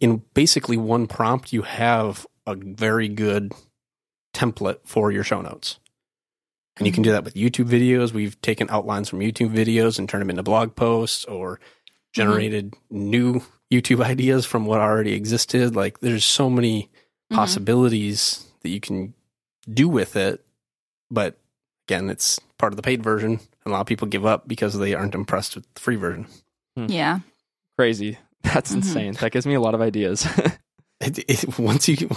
in basically one prompt, you have a very good template for your show notes. And you can do that with YouTube videos. We've taken outlines from YouTube videos and turned them into blog posts or generated new YouTube ideas from what already existed. Like there's so many Mhm. possibilities that you can do with it. But again, it's part of the paid version. And a lot of people give up because they aren't impressed with the free version. Yeah. Crazy. That's Mhm. insane. That gives me a lot of ideas. It, it, once you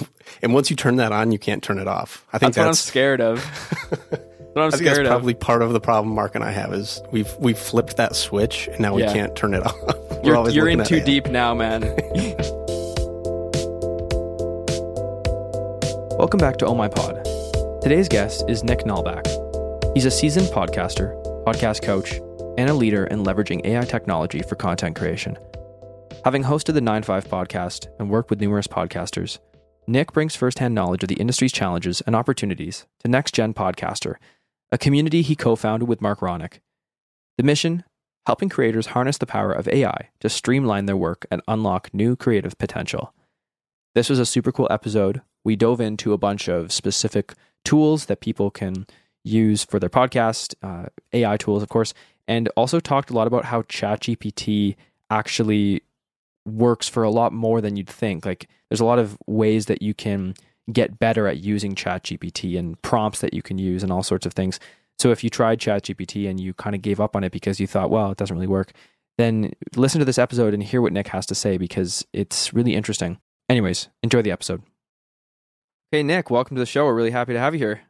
and once you turn that on, you can't turn it off. I think that's what I'm scared of. What I'm I think that's scared of. probably part of the problem Marc and I have is we've we've flipped that switch and now we can't turn it off. We're You're, always you're in at too it. deep now, man. Welcome back to Oh My Pod. Today's guest is Nick Nalbach. He's a seasoned podcaster, podcast coach, and a leader in leveraging AI technology for content creation. Having hosted the 9-5 podcast and worked with numerous podcasters, Nick brings firsthand knowledge of the industry's challenges and opportunities to Next Gen Podcaster, a community he co founded with Marc Ronick. The mission helping creators harness the power of AI to streamline their work and unlock new creative potential. This was a super cool episode. We dove into a bunch of specific tools that people can use for their podcast, uh, AI tools, of course, and also talked a lot about how ChatGPT actually works for a lot more than you'd think. Like, there's a lot of ways that you can get better at using ChatGPT and prompts that you can use and all sorts of things. So if you tried ChatGPT and you kind of gave up on it because you thought, well, it doesn't really work, then listen to this episode and hear what Nick has to say because it's really interesting. Anyways, enjoy the episode. Hey, Nick, welcome to the show. We're really happy to have you here.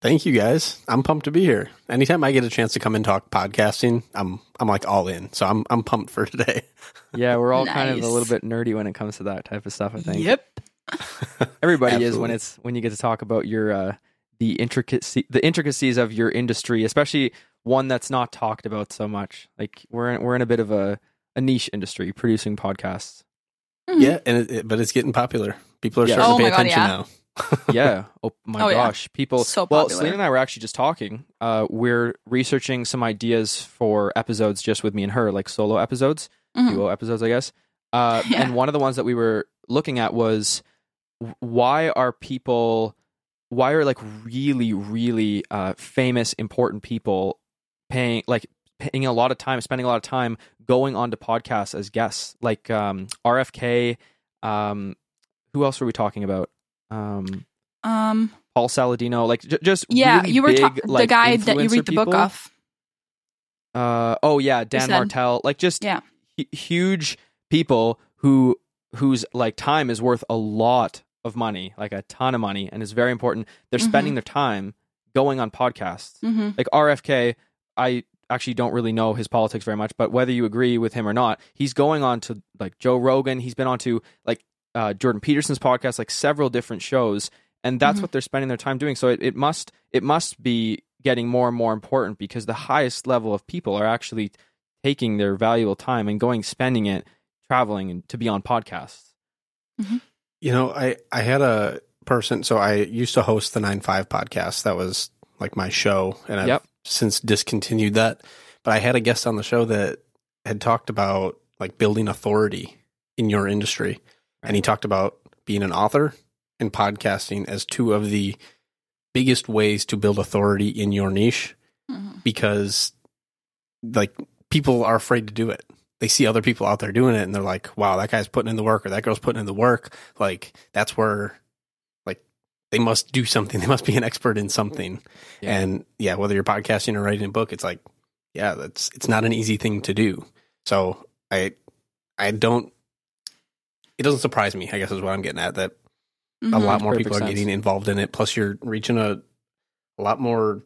Thank you guys. I'm pumped to be here. Anytime I get a chance to come and talk podcasting, I'm I'm like all in. So I'm I'm pumped for today. Yeah, we're all kind of a little bit nerdy when it comes to that type of stuff, I think. Yep. Everybody is when it's when you get to talk about your uh the intricacy the intricacies of your industry, especially one that's not talked about so much. Like we're in, we're in a bit of a a niche industry producing podcasts. Mhm. Yeah, and it, it- but it's getting popular. People are Yeah. starting Oh to pay my God, attention yeah. now. yeah. Oh my Oh, yeah. gosh. People. So well, popular. Celine and I were actually just talking. Uh, we're researching some ideas for episodes just with me and her, like solo episodes, Mhm. duo episodes, I guess. Uh, Yeah. And one of the ones that we were looking at was why are people, why are like really, really uh, famous, important people paying like paying a lot of time, spending a lot of time going onto podcasts as guests, like um, RFK. Um, who else were we talking about? Um, Um. Paul Saladino, like j- just Yeah, really you were big, ta- the like, guy that you read the book off. Uh, oh yeah, Dan Martell, like just Yeah. hu- huge people who whose like time is worth a lot of money, like a ton of money, and is very important. They're spending their time going on podcasts. Mm-hmm. Like RFK, I actually don't really know his politics very much, but whether you agree with him or not, he's going on to like Joe Rogan. He's been on to like uh, Jordan Peterson's podcast, like several different shows, and that's Mhm. what they're spending their time doing. So it, it must it must be getting more and more important because the highest level of people are actually taking their valuable time and going spending it traveling and to be on podcasts. You know, I I had a person. So I used to host the Nine Five podcast. That was like my show, and I've Yep. since discontinued that. But I had a guest on the show that had talked about like building authority in your industry, and he talked about being an author and podcasting as two of the biggest ways to build authority in your niche Mm-hmm. because like people are afraid to do it. They see other people out there doing it and they're like, wow, that guy's putting in the work or that girl's putting in the work. Like that's where like they must do something. They must be an expert in something. Yeah. And yeah, whether you're podcasting or writing a book, it's like, yeah, that's it's not an easy thing to do. So I I don't it doesn't surprise me, I guess is what I'm getting at, that Mm-hmm. a lot more Perfect people are sense. getting involved in it. Plus, you're reaching a, a lot more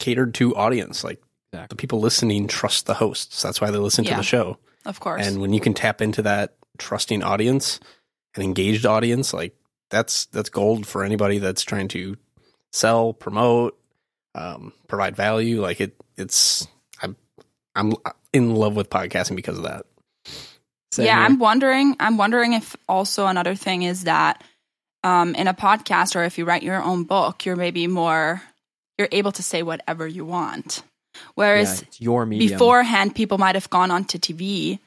catered to audience. Like Exactly. the people listening trust the hosts. That's why they listen to the show. Of course. And when you can tap into that trusting audience, an engaged audience, like that's that's gold for anybody that's trying to sell, promote, um, provide value. Like it, it's I'm I'm in love with podcasting because of that. Same yeah, here. I'm wondering. I'm wondering if also another thing is that um, in a podcast or if you write your own book, you're maybe more you're able to say whatever you want. Whereas it's your medium. beforehand, people might have gone onto TV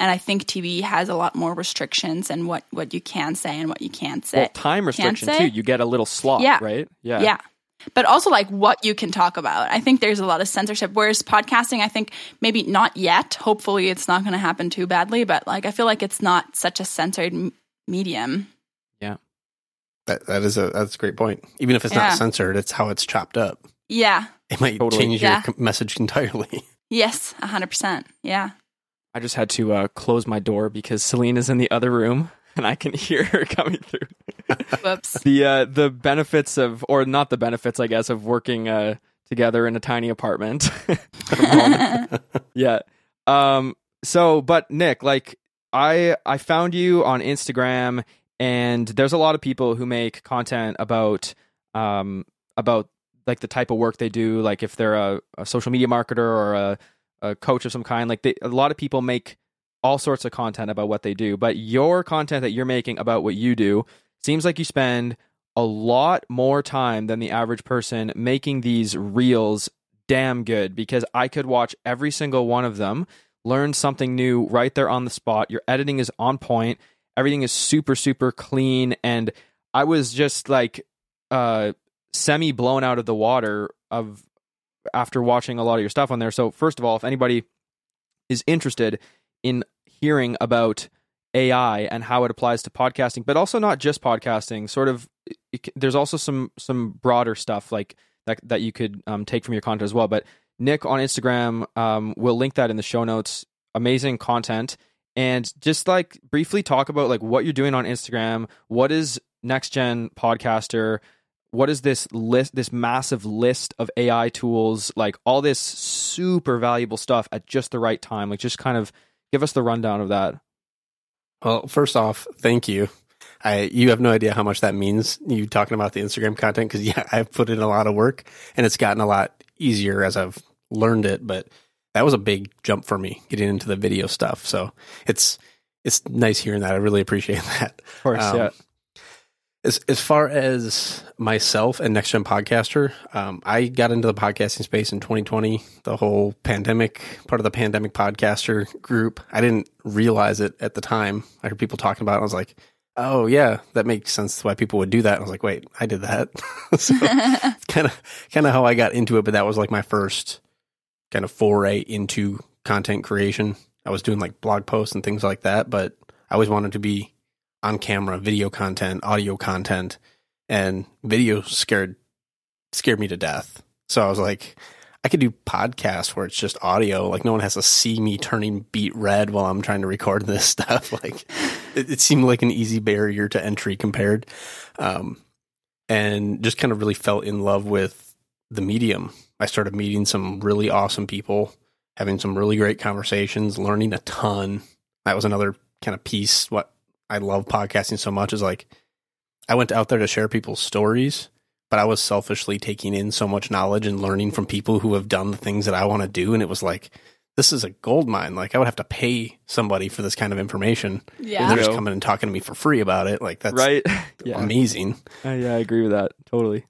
and I think TV has a lot more restrictions and what what you can say and what you can't say. Well, time restriction too. You get a little slot, Yeah. right? Yeah, yeah. But also like what you can talk about. I think there's a lot of censorship. Whereas podcasting, I think maybe not yet. Hopefully, it's not going to happen too badly. But like, I feel like it's not such a censored m- medium. Yeah, that, that is a that's a great point. Even if it's Yeah. not censored, it's how it's chopped up. Yeah. It might Totally. change Yeah. your com- message entirely. Yes. A hundred percent. Yeah. I just had to uh, close my door because Celine is in the other room and I can hear her coming through. Whoops. the uh, the benefits of, or not the benefits, I guess, of working uh, together in a tiny apartment. yeah. Um. So, but Nick, like, I I found you on Instagram, and there's a lot of people who make content about um about like the type of work they do, like if they're a, a social media marketer or a, a coach of some kind. Like, they, a lot of people make all sorts of content about what they do, but your content that you're making about what you do seems like you spend a lot more time than the average person making these reels damn good because I could watch every single one of them, learn something new right there on the spot. Your editing is on point. Everything is super super clean and I was just like uh semi blown out of the water of after watching a lot of your stuff on there. So first of all, if anybody is interested in hearing about AI and how it applies to podcasting, but also not just podcasting. Sort of, it, there's also some some broader stuff like that that you could um, take from your content as well. But Nick on Instagram, um, we'll link that in the show notes. Amazing content, and just like briefly talk about like what you're doing on Instagram. What is Next Gen Podcaster? What is this list? This massive list of AI tools, like all this super valuable stuff at just the right time. Like, just kind of give us the rundown of that. Well, first off, thank you. I you have no idea how much that means. You talking about the Instagram content because yeah, I've put in a lot of work and it's gotten a lot easier as I've learned it. But that was a big jump for me getting into the video stuff. So it's it's nice hearing that. I really appreciate that. Of course, Um, yeah. As as far as myself and Next Gen Podcaster, um, I got into the podcasting space in 2020. The whole pandemic, part of the pandemic podcaster group. I didn't realize it at the time. I heard people talking about it. I was like, oh yeah, that makes sense why people would do that. And I was like, wait, I did that. so kind of kind of how I got into it. But that was like my first kind of foray into content creation. I was doing like blog posts and things like that, but I always wanted to be on camera, video content, audio content, and video scared scared me to death. So I was like, I could do podcasts where it's just audio, like no one has to see me turning beat red while I'm trying to record this stuff. Like it, it seemed like an easy barrier to entry compared, um, and just kind of really fell in love with the medium. I started meeting some really awesome people, having some really great conversations, learning a ton. That was another kind of piece. What I love podcasting so much is like I went out there to share people's stories, but I was selfishly taking in so much knowledge and learning from people who have done the things that I want to do. And it was like, this is a gold mine. Like I would have to pay somebody for this kind of information. And Yeah. they're just coming and talking to me for free about it. Like that's right? yeah. amazing. Uh, yeah, I agree with that. Totally.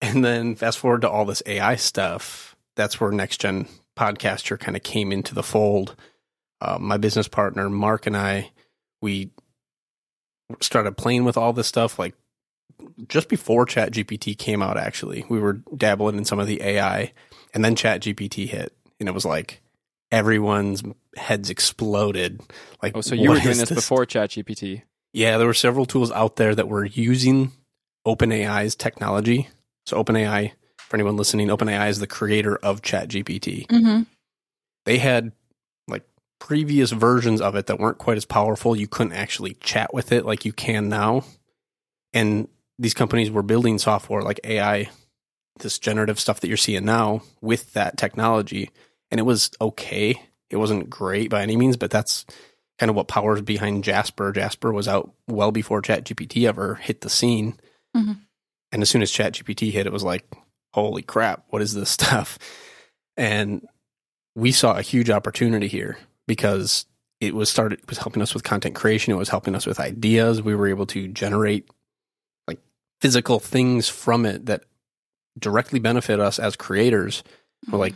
And then fast forward to all this AI stuff. That's where Next Gen Podcaster kind of came into the fold. Uh, my business partner, Marc, and I, we started playing with all this stuff like just before ChatGPT came out, actually. We were dabbling in some of the AI, and then ChatGPT hit, and it was like everyone's heads exploded. Like, Oh, so you were doing is this, before ChatGPT? yeah, there were several tools out there that were using OpenAI's technology. So OpenAI, for anyone listening, OpenAI is the creator of ChatGPT. hmm They had like previous versions of it that weren't quite as powerful. You couldn't actually chat with it like you can now. And these companies were building software like AI, this generative stuff that you're seeing now with that technology. And it was okay. It wasn't great by any means, but that's kind of what powers behind Jasper. Jasper was out well before ChatGPT ever hit the scene. Mhm. And as soon as ChatGPT hit, it was like, holy crap, what is this stuff? And we saw a huge opportunity here because it was started it was helping us with content creation, it was helping us with ideas. We were able to generate like physical things from it that directly benefit us as creators. We're mm-hmm. like,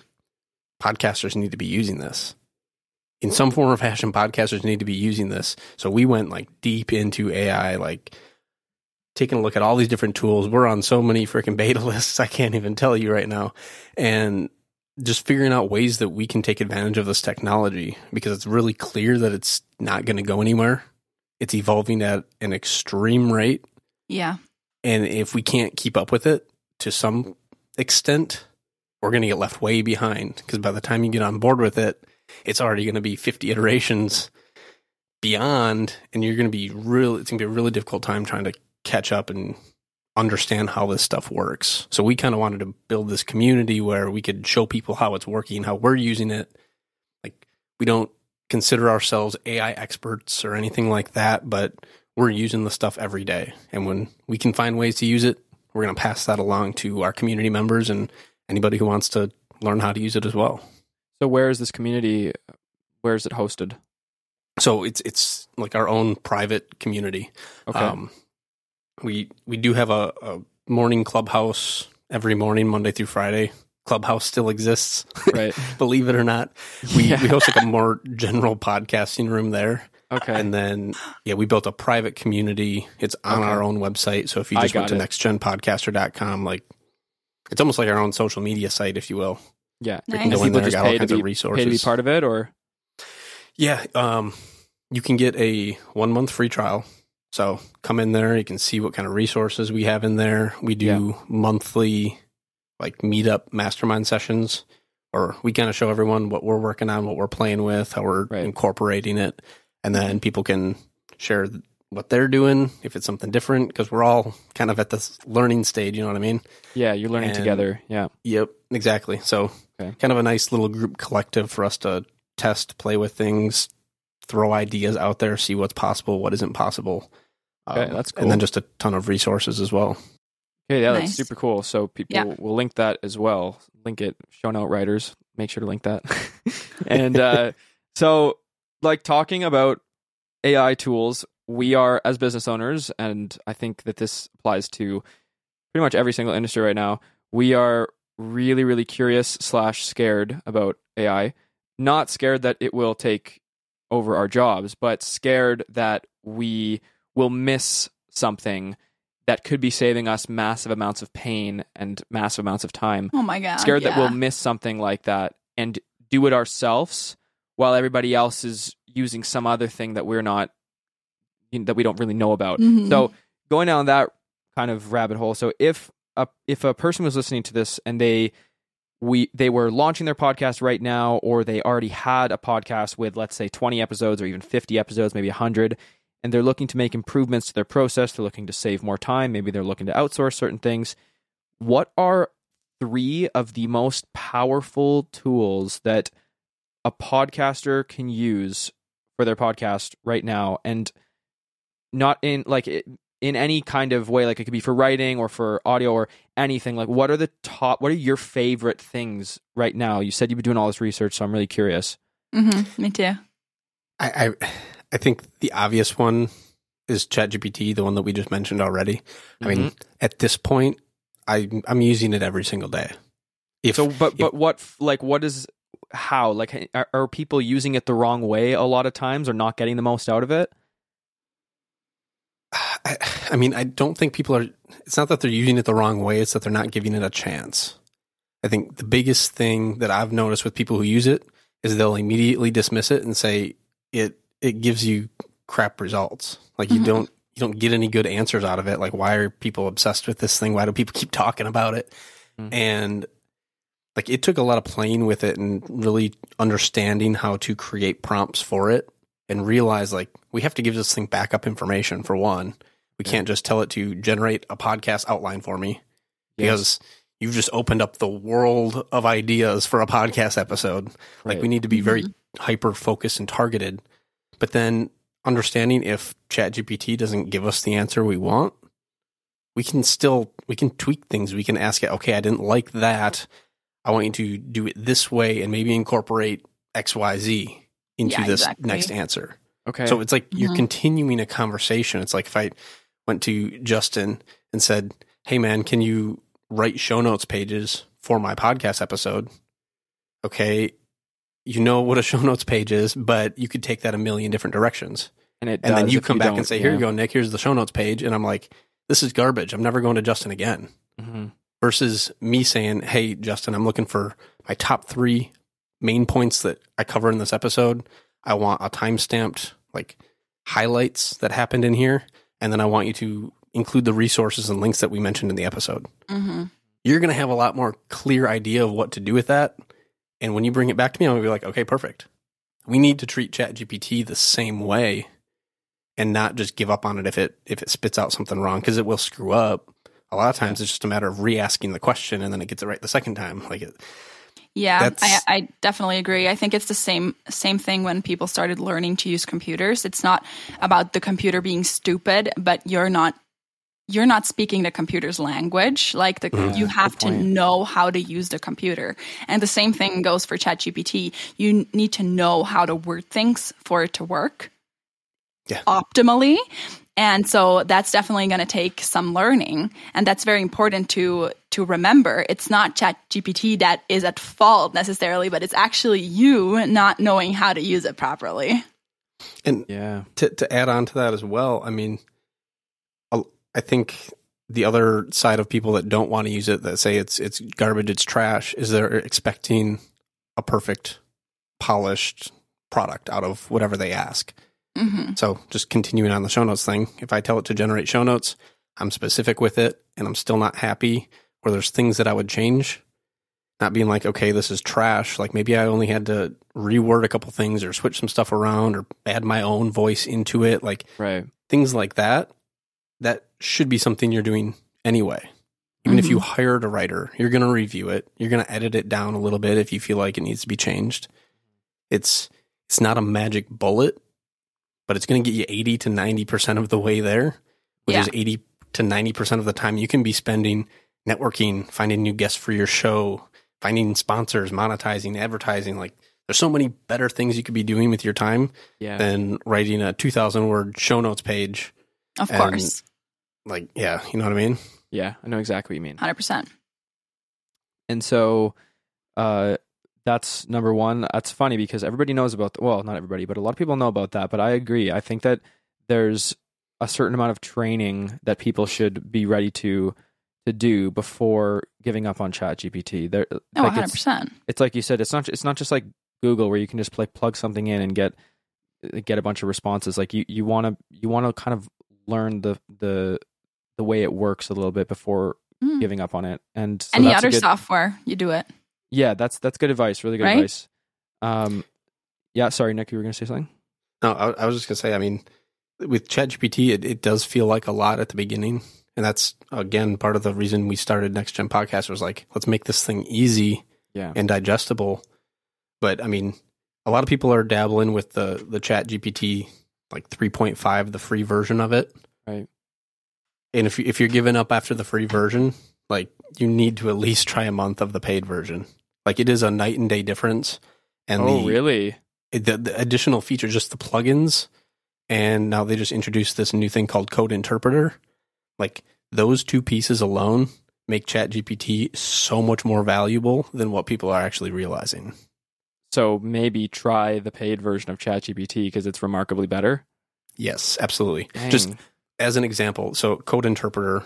podcasters need to be using this. in some form or fashion, podcasters need to be using this. So we went like deep into AI, like taking a look at all these different tools. We're on so many freaking beta lists. I can't even tell you right now. And just figuring out ways that we can take advantage of this technology because it's really clear that it's not going to go anywhere. It's evolving at an extreme rate. Yeah. And if we can't keep up with it to some extent, we're going to get left way behind because by the time you get on board with it, it's already going to be 50 iterations beyond and you're going to be really it's going to be a really difficult time trying to catch up and understand how this stuff works. So we kind of wanted to build this community where we could show people how it's working, how we're using it. Like we don't consider ourselves AI experts or anything like that, but we're using the stuff every day. And when we can find ways to use it, we're going to pass that along to our community members and anybody who wants to learn how to use it as well. So where is this community? Where is it hosted? So it's it's like our own private community. Okay. Um, we we do have a, a morning clubhouse every morning, Monday through Friday. Clubhouse still exists, right. believe it or not. We Yeah. we host like a more general podcasting room there, Okay. and then yeah, we built a private community. It's on Okay. our own website. So if you just went got to it. nextgenpodcaster.com, like it's almost like our own social media site, if you will. yeah. Nice. can go in there, just got all pay to kinds of be resources. pay to be part of it, or Yeah, um, you can get a one month free trial. So come in there, you can see what kind of resources we have in there. We do Yeah. monthly like meetup mastermind sessions, or we kind of show everyone what we're working on, what we're playing with, how we're Right. incorporating it, and then people can share what they're doing if it's something different because we're all kind of at this learning stage. You know what I mean? yeah, you're learning And- together. Yeah. Yep, exactly. So, Okay. kind of a nice little group collective for us to test, play with things, throw ideas out there, see what's possible, what isn't possible. Um, Okay, that's And then just a ton of resources as well. Okay, yeah, that's super cool. So people Yeah. will link that as well. Link it, show note writers. Make sure to link that. and uh, so, like talking about AI tools, we are as business owners, and I think that this applies to pretty much every single industry right now. We are really, really curious slash scared about AI. Not scared that it will take over our jobs, but scared that we will miss something that could be saving us massive amounts of pain and massive amounts of time. Oh my god. Scared that we'll miss something like that and do it ourselves while everybody else is using some other thing that we're not that we don't really know about. Mhm. So going down that kind of rabbit hole. So if a if a person was listening to this and they we they were launching their podcast right now or they already had a podcast with let's say 20 episodes or even 50 episodes, maybe 100 and they're looking to make improvements to their process, they're looking to save more time, maybe they're looking to outsource certain things. What are three of the most powerful tools that a podcaster can use for their podcast right now? And not in like in any kind of way like it could be for writing or for audio or anything. Like what are the top what are your favorite things right now? You said you've been doing all this research so i'm really curious. Mhm, Me too. I, I, I think the obvious one is ChatGPT, the one that we just mentioned already. I mean, Mm-hmm. at this point, I, I'm using it every single day. If, so but if- but what like what is how like are, are people using it the wrong way a lot of times or not getting the most out of it I, I mean, I don't think people are. It's not that they're using it the wrong way; it's that they're not giving it a chance. I think the biggest thing that I've noticed with people who use it is they'll immediately dismiss it and say it it gives you crap results. Like you Mhm. don't you don't get any good answers out of it. Like why are people obsessed with this thing? Why do people keep talking about it? Mhm. And like it took a lot of playing with it and really understanding how to create prompts for it and realize like we have to give this thing backup information for one. We can't just tell it to generate a podcast outline for me because you've just opened up the world of ideas for a podcast episode. Like we need to be very hyper focused and targeted. But then understanding if ChatGPT doesn't give us the answer we want, we can still we can tweak things. We can ask it, okay, I didn't like that. I want you to do it this way and maybe incorporate XYZ into Yeah, this exactly. next answer. okay So it's like you're Mhm. continuing a conversation. It's like if I went to Justin and said, "Hey man, can you write show notes pages for my podcast episode?" Okay, you know what a show notes page is, but you could take that a million different directions. And it And then you if come back and say, "Here yeah. you go, Nick. Here's the show notes page," and I'm like, "This is garbage. I'm never going to Justin again." Mhm. Versus me saying, "Hey, Justin, I'm looking for my top three main points that I cover in this episode. I want a time stamped like highlights that happened in here, and then I want you to include the resources and links that we mentioned in the episode." hmm You're going to have a lot more clear idea of what to do with that. And when you bring it back to me, I'm going to be like, okay, perfect. We need to treat ChatGPT the same way and not just give up on it if it if it spits out something wrong because it will screw up. A lot of times it's just a matter of re-asking the question and then it gets it right the second time. Like it, Yeah, I, I definitely agree. I think it's the same same thing when people started learning to use computers. It's not about the computer being stupid, but you're not you're not speaking the computer's language. Like the, Mhm. you have to know how to use the computer, and the same thing goes for ChatGPT. You need to know how to word things for it to work Yeah. optimally. And so that's definitely going to take some learning, and that's very important to to remember. It's not ChatGPT that is at fault necessarily, but it's actually you not knowing how to use it properly. and Yeah. to to add on to that as well, I mean, a- I think the other side of people that don't want to use it, that say it's it's garbage, it's trash, is they're expecting a perfect, polished product out of whatever they ask. hmm So just continuing on the show notes thing, if I tell it to generate show notes, I'm specific with it, and I'm still not happy, or there's things that I would change. Not being like, okay, this is trash. Like maybe I only had to reword a couple things or switch some stuff around or add my own voice into it. Like Right. things like that, that should be something you're doing anyway. Even if you mm-hmm. hired a writer, you're going to review it. You're going to edit it down a little bit if you feel like it needs to be changed. It's it's not a magic bullet, but it's going to get you 80 to 90% of the way there, which Yeah. is 80 to 90% of the time you can be spending networking, finding new guests for your show, finding sponsors, monetizing, advertising. Like there's so many better things you could be doing with your time Yeah. than writing a 2000 word show notes page Of And- course, like yeah you know what i mean yeah. I know exactly what you mean. hundred percent. And so uh that's number one. That's funny because everybody knows about well, not everybody, but a lot of people know about that. But I agree. I think that there's a certain amount of training that people should be ready to to do before giving up on ChatGPT. There Oh, like 100%. it's like you said, it's not it's not just like Google where you can just like plug something in and get get a bunch of responses. Like you you want to you want to kind of learn the the the way it works a little bit before Mm. giving up on it. And so Any other good- software, you do it. yeah, that's that's good advice. Really good Right? advice. Um, yeah. Sorry, Nick, you were going to say something. no I, I was just gonna say i mean with ChatGPT, it, it does feel like a lot at the beginning and that's again part of the reason we started next gen podcast was like let's make this thing easy Yeah. and digestible but i mean a lot of people are dabbling with the the ChatGPT like 3.5 the free version of it Right. And if, if you're giving up after the free version like you need to at least try a month of the paid version like it is a night and day difference and oh, the, really? the, the additional features, just the plugins, and now they just introduced this new thing called Code Interpreter. Like those two pieces alone make ChatGPT so much more valuable than what people are actually realizing. So maybe try the paid version of ChatGPT because it's remarkably better. Yes, absolutely. Just Dang. As an example, so Code Interpreter,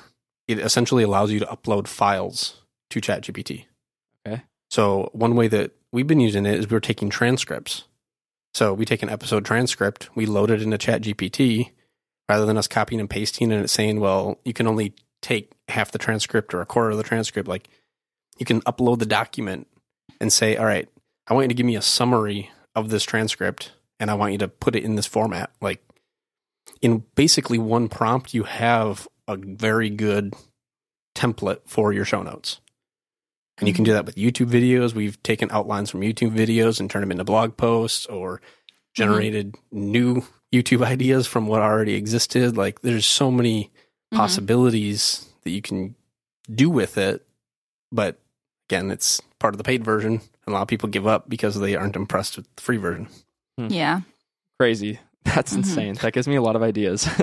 it essentially allows you to upload files to ChatGPT. Okay. So one way that we've been using it is we're taking transcripts. So we take an episode transcript, we load it into ChatGPT, rather than us copying and pasting and it saying, well, you can only take half the transcript or a quarter of the transcript. Like you can upload the document and say, all right, I want you to give me a summary of this transcript and I want you to put it in this format. Like in basically one prompt, you have a very good template for your show notes. And you can do that with YouTube videos. We've taken outlines from YouTube videos and turned them into blog posts or generated new YouTube ideas from what already existed. Like there's so many Mhm. possibilities that you can do with it. But again, it's part of the paid version. And a lot of people give up because they aren't impressed with the free version. Yeah. crazy. That's Mhm. insane. That gives me a lot of ideas.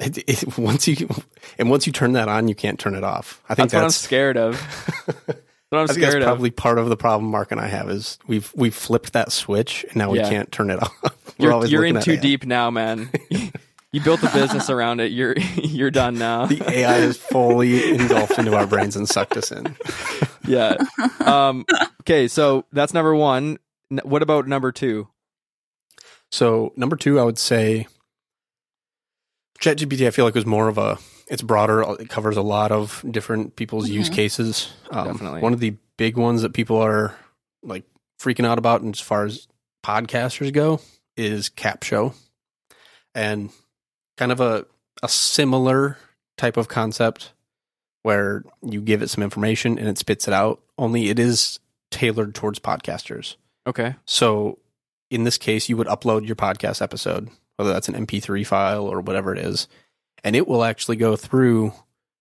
It, it, once you and once you turn that on, you can't turn it off. I think that's, what I'm scared of. what I'm I think that's of. probably part of the problem Marc and I have is we've we've flipped that switch and now we Yeah. can't turn it off. You're, always you're in too deep now, man. you built a business around it. You're you're done now. The AI is fully engulfed into our brains and sucked us in. yeah. Um, okay, so that's number one. What about number two? So number two, I would say ChatGPT. I feel like was more of a. It's broader. It covers a lot of different people's use Mhm. cases. Um, Definitely. One of the big ones that people are like freaking out about, as far as podcasters go, is Capsho, and kind of a a similar type of concept where you give it some information and it spits it out. Only it is tailored towards podcasters. Okay. So in this case, you would upload your podcast episode, whether that's an MP3 file or whatever it is, and it will actually go through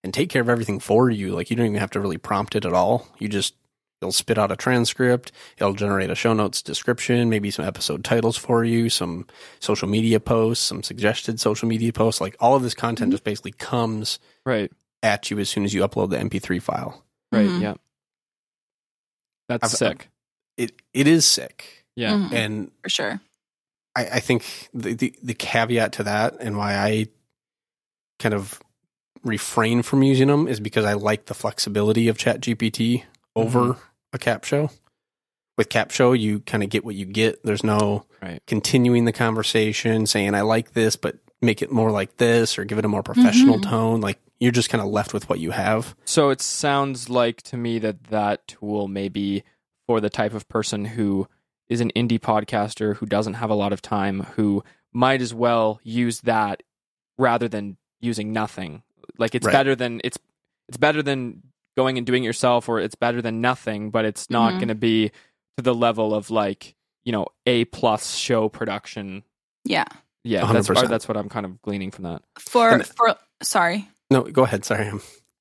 and take care of everything for you. Like you don't even have to really prompt it at all. You just it'll spit out a transcript, it'll generate a show notes description, maybe some episode titles for you, some social media posts, some suggested social media posts. Like all of this content just basically comes Right. at you as soon as you upload the MP3 file. Right. Mhm. Yeah. That's I've- sick. It it is sick. Yeah. Mhm. And for sure. I, I think the, the the caveat to that and why I kind of refrain from using them is because I like the flexibility of ChatGPT over Mm-hmm. a Capsho. With Capsho, you kind of get what you get. There's no Right. continuing the conversation, saying I like this, but make it more like this, or give it a more professional Mhm. tone. Like you're just kind of left with what you have. So it sounds like to me that that tool may be for the type of person who is an indie podcaster who doesn't have a lot of time, who might as well use that rather than using nothing. Like it's Right. better than it's it's better than going and doing it yourself, or it's better than nothing, but it's not Mhm. going to be to the level of like you know a plus show production. Yeah. Yeah, that's 100%. that's what I'm kind of gleaning from that. For And- for sorry. No, go ahead. Sorry.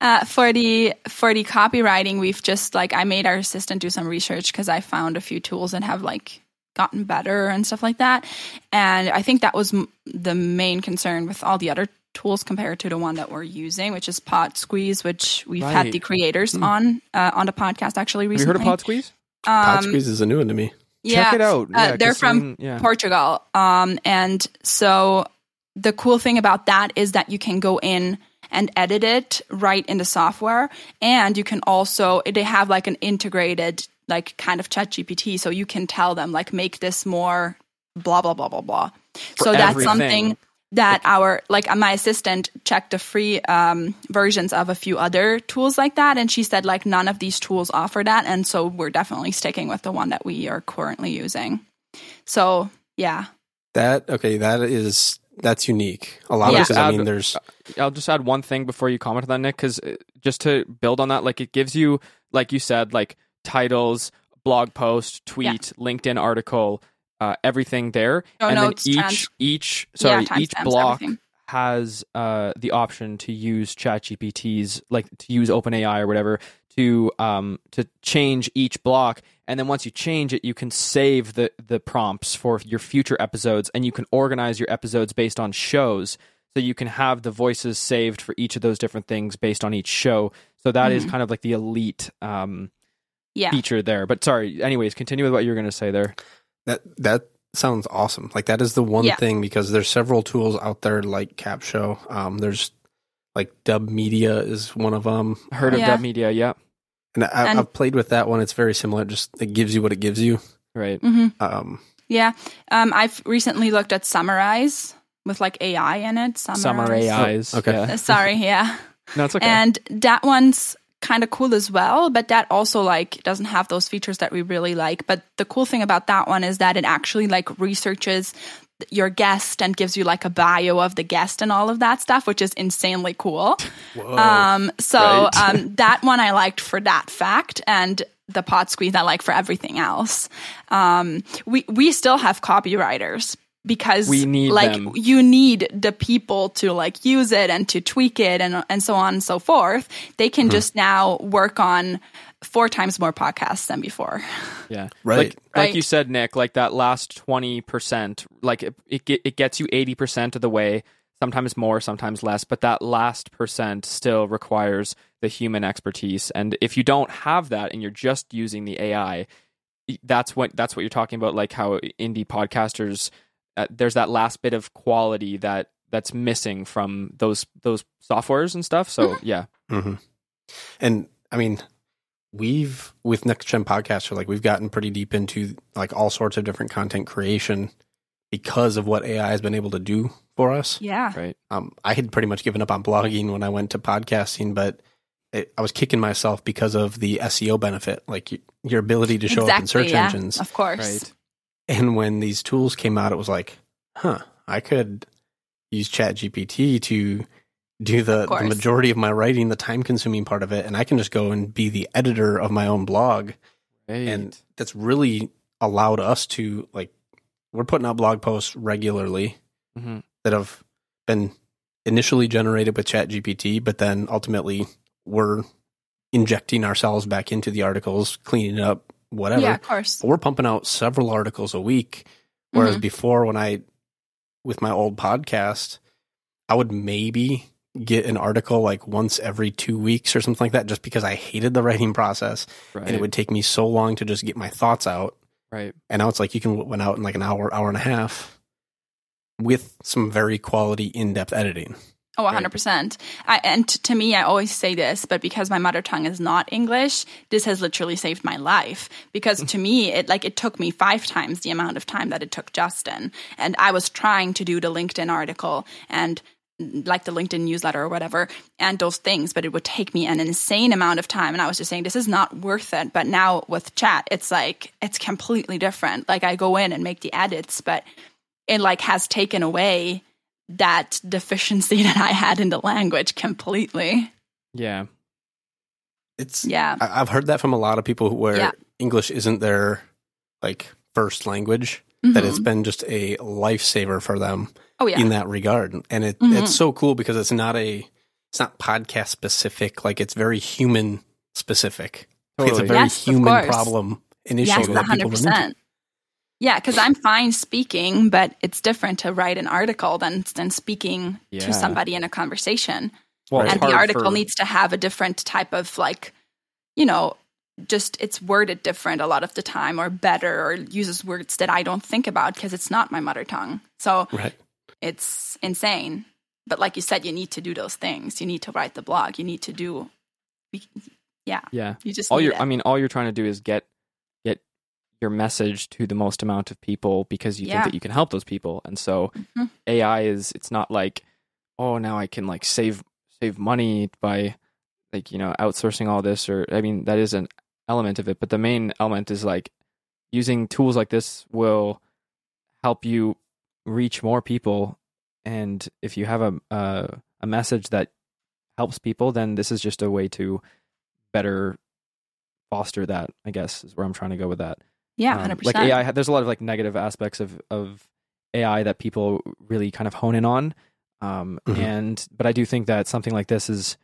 I'm- Uh, for the for the copywriting, we've just like I made our assistant do some research because I found a few tools that have like gotten better and stuff like that, and I think that was m- the main concern with all the other tools compared to the one that we're using, which is Podsqueeze, which we've had the creators Hmm. on uh, on the podcast actually Have you recently. heard of Podsqueeze? Pod Um, Squeeze is a new one to me. yeah, Check it out. Uh, Yeah, they're from then- yeah. Portugal. Um, and so the cool thing about that is that you can go in and edit it right in the software, and you can also they have like an integrated like kind of ChatGPT, so you can tell them like make this more blah blah blah blah blah. For so that's everything. something that our like my assistant checked the free um, versions of a few other tools like that and she said like none of these tools offer that and so we're definitely sticking with the one that we are currently using so yeah That okay. That is that's unique. A lot Yeah. of because I mean, there's I'll just add one thing before you comment on that, Nick, because just to build on that, like it gives you, like you said, like titles, blog post, tweet, LinkedIn article, uh, everything there, Show and notes, then each trans- each sorry yeah each block everything. Has uh, the option to use ChatGPT's like to use OpenAI or whatever to um to change each block. And then once you change it you can save the the prompts for your future episodes and you can organize your episodes based on shows. So you can have the voices saved for each of those different things based on each show. So that is Mhm. kind of like the elite um yeah. feature there. But sorry anyways continue with what you were going to say there. That that sounds awesome. Like that is the one Yeah. thing because there's several tools out there like Capsho. Um, there's like Dub Media is one of them. heard of Yeah. Dub Media yeah and, I, And- I've played with that one. It's very similar. It just it gives you what it gives you. right Mm-hmm. Um, yeah um i've recently looked at summarize with like ai in it summarize, summer AIs Oh, okay. Uh, sorry yeah no it's okay And that one's kind of cool as well, but that also like doesn't have those features that we really like. But the cool thing about that one is that it actually like researches your guest and gives you like a bio of the guest and all of that stuff, which is insanely cool. whoa. Um, so Right. um, that one I liked for that fact, and the Podsqueeze I like for everything else. Um, we we still have copywriters because We need like them. you need the people to like use it and to tweak it and and so on and so forth. They can hmm. just now work on four times more podcasts than before. Yeah. Right. Like, like you said, Nick, like that last 20%, like it, it, it gets you 80% of the way. sometimes more, sometimes less, but that last percent still requires the human expertise. And if you don't have that and you're just using the AI, that's what that's what you're talking about like how indie podcasters uh, there's that last bit of quality that that's missing from those those softwares and stuff. So, Mm-hmm. yeah. hmm And I mean, we've with Next Gen Podcaster, like we've gotten pretty deep into like all sorts of different content creation because of what AI has been able to do for us. Yeah. Right. Um, I had pretty much given up on blogging when I went to podcasting, but it, I was kicking myself because of the SEO benefit, like your ability to show up in search yeah, engines. Of course. Right. And when these tools came out, it was like, huh, I could use ChatGPT to do the, the majority of my writing, the time consuming part of it, and I can just go and be the editor of my own blog. Right. And that's really allowed us to like we're putting out blog posts regularly hmm that have been initially generated with ChatGPT, but then ultimately we're injecting ourselves back into the articles, cleaning it up, whatever. Yeah, of course. But we're pumping out several articles a week. Whereas Mhm. before, when I, with my old podcast, I would maybe get an article like once every two weeks or something like that, just because I hated the writing process. right. And it would take me so long to just get my thoughts out. right. And now it's like you can went out in like an hour, hour and a half with some very quality in depth editing. Oh, 100%. I, and t- to me, I always say this, but because my mother tongue is not English, this has literally saved my life. Because to me, it like it took me five times the amount of time that it took Justin. And I was trying to do the LinkedIn article and like the LinkedIn newsletter or whatever, and those things, but it would take me an insane amount of time. And I was just saying, this is not worth it. But now with chat, it's like, it's completely different. Like I go in and make the edits, but it like has taken away that deficiency that I had in the language completely. Yeah. It's Yeah. I- I've heard that from a lot of people where Yeah. English isn't their like first language. That Mhm. it's been just a lifesaver for them. oh yeah. in that regard. And it, Mhm. it's so cool because it's not a it's not podcast specific, like it's very human specific. Like, It's a very Yes, human problem and issue yes, that hundred people run into. Yeah, because I'm fine speaking, but it's different to write an article than than speaking Yeah. to somebody in a conversation. Well, and the article for- needs to have a different type of like, you know, just it's worded different a lot of the time, or better, or uses words that I don't think about because it's not my mother tongue. So Right. it's insane. But like you said, you need to do those things. You need to write the blog. You need to do, yeah. Yeah. You just all you're it. I mean, all you're trying to do is get your message to the most amount of people because you Yeah. think that you can help those people. And so Mhm. AI is it's not like, oh now I can like save save money by like, you know, outsourcing all this or I mean that is an element of it, but the main element is like using tools like this will help you reach more people and if you have a a, a message that helps people then this is just a way to better foster that i guess is where i'm trying to go with that yeah, Um, hundred like ai there's a lot of like negative aspects of of ai that people really kind of hone in on um Mhm. and but i do think that something like this is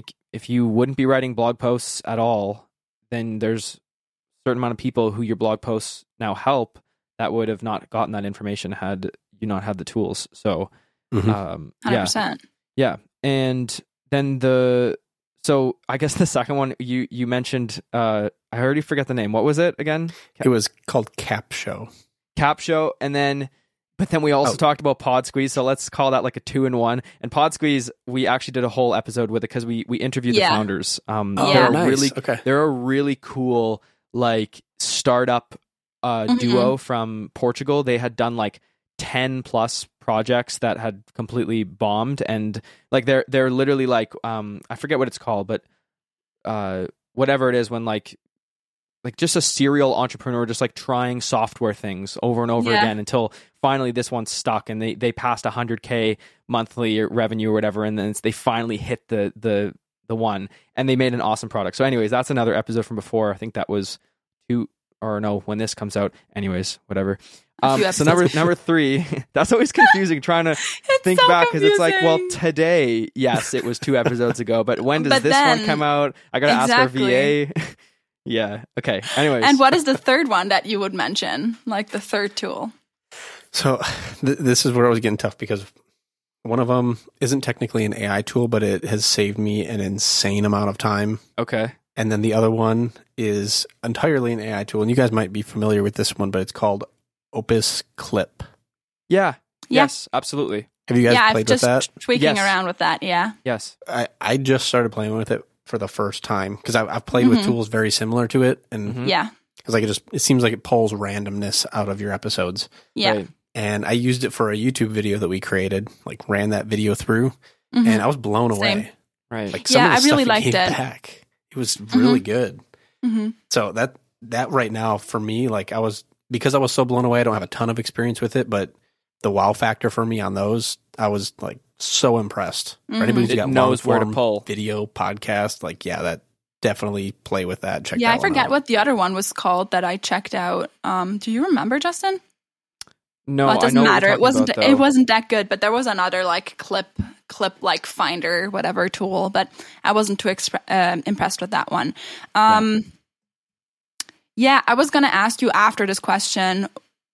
like, if you wouldn't be writing blog posts at all then there's a certain amount of people who your blog posts now help that would have not gotten that information had you not had the tools so Mhm. um Hundred yeah percent. yeah, and then the so I guess the second one you you mentioned uh I already forget the name. What was it again? It was called Capsho. Cap Show, and then but then we also Oh. talked about Podsqueeze. So let's call that like a two in one. And Podsqueeze, we actually did a whole episode with it because we we interviewed Yeah. the founders. Um, Oh, they're a nice. really okay. they're a really cool like startup uh, Mhm. duo from Portugal. They had done like ten plus projects that had completely bombed, and like they're they're literally like um I forget what it's called, but uh whatever it is when like like just a serial entrepreneur just like trying software things over and over Yeah. again until finally this one stuck and they they passed 100k monthly revenue or whatever and then they finally hit the the the one and they made an awesome product. So anyways that's another episode from before. I think that was two or no when this comes out. Anyways whatever. Um, so number number three that's always confusing trying to think so back because it's like well today yes it was two episodes ago but when does But this one come out? I gotta ask our Exactly. va yeah okay anyways and what is the third one that you would mention? Like the third tool? So th- this is where I was getting tough because One of them isn't technically an AI tool, but it has saved me an insane amount of time. Okay. And then the other one is entirely an AI tool. And you guys might be familiar with this one, but it's called Opus Clip. Yeah. Yeah. Yes, absolutely. Have you guys yeah, I've played just that? tweaking Yes. around with that. Yeah. Yes. I, I just started playing with it for the first time because I've played with Mhm. tools very similar to it. And Mhm. Yeah. because like it just, it seems like it pulls randomness out of your episodes. Yeah. Right. And I used it for a YouTube video that we created, like ran that video through, Mhm. and I was blown away. Right. Like some Yeah, of the I really stuff liked it gave it. back. It was really good. Mhm. So that that right now for me, like I was because I was so blown away. I don't have a ton of experience with it, but the wow factor for me on those, I was like so impressed. For Mhm. anybody who's got knows where to pull. video podcast, like yeah, that definitely play with that. Check Yeah, that I forget out. what the other one was called that I checked out. Um, do you remember, Justin? No, well, it doesn't know what you're matter. It wasn't. about, it wasn't that good. But there was another like clip, clip like finder, whatever tool. But I wasn't too expre- um impressed with that one. Um, yeah, I was gonna ask you after this question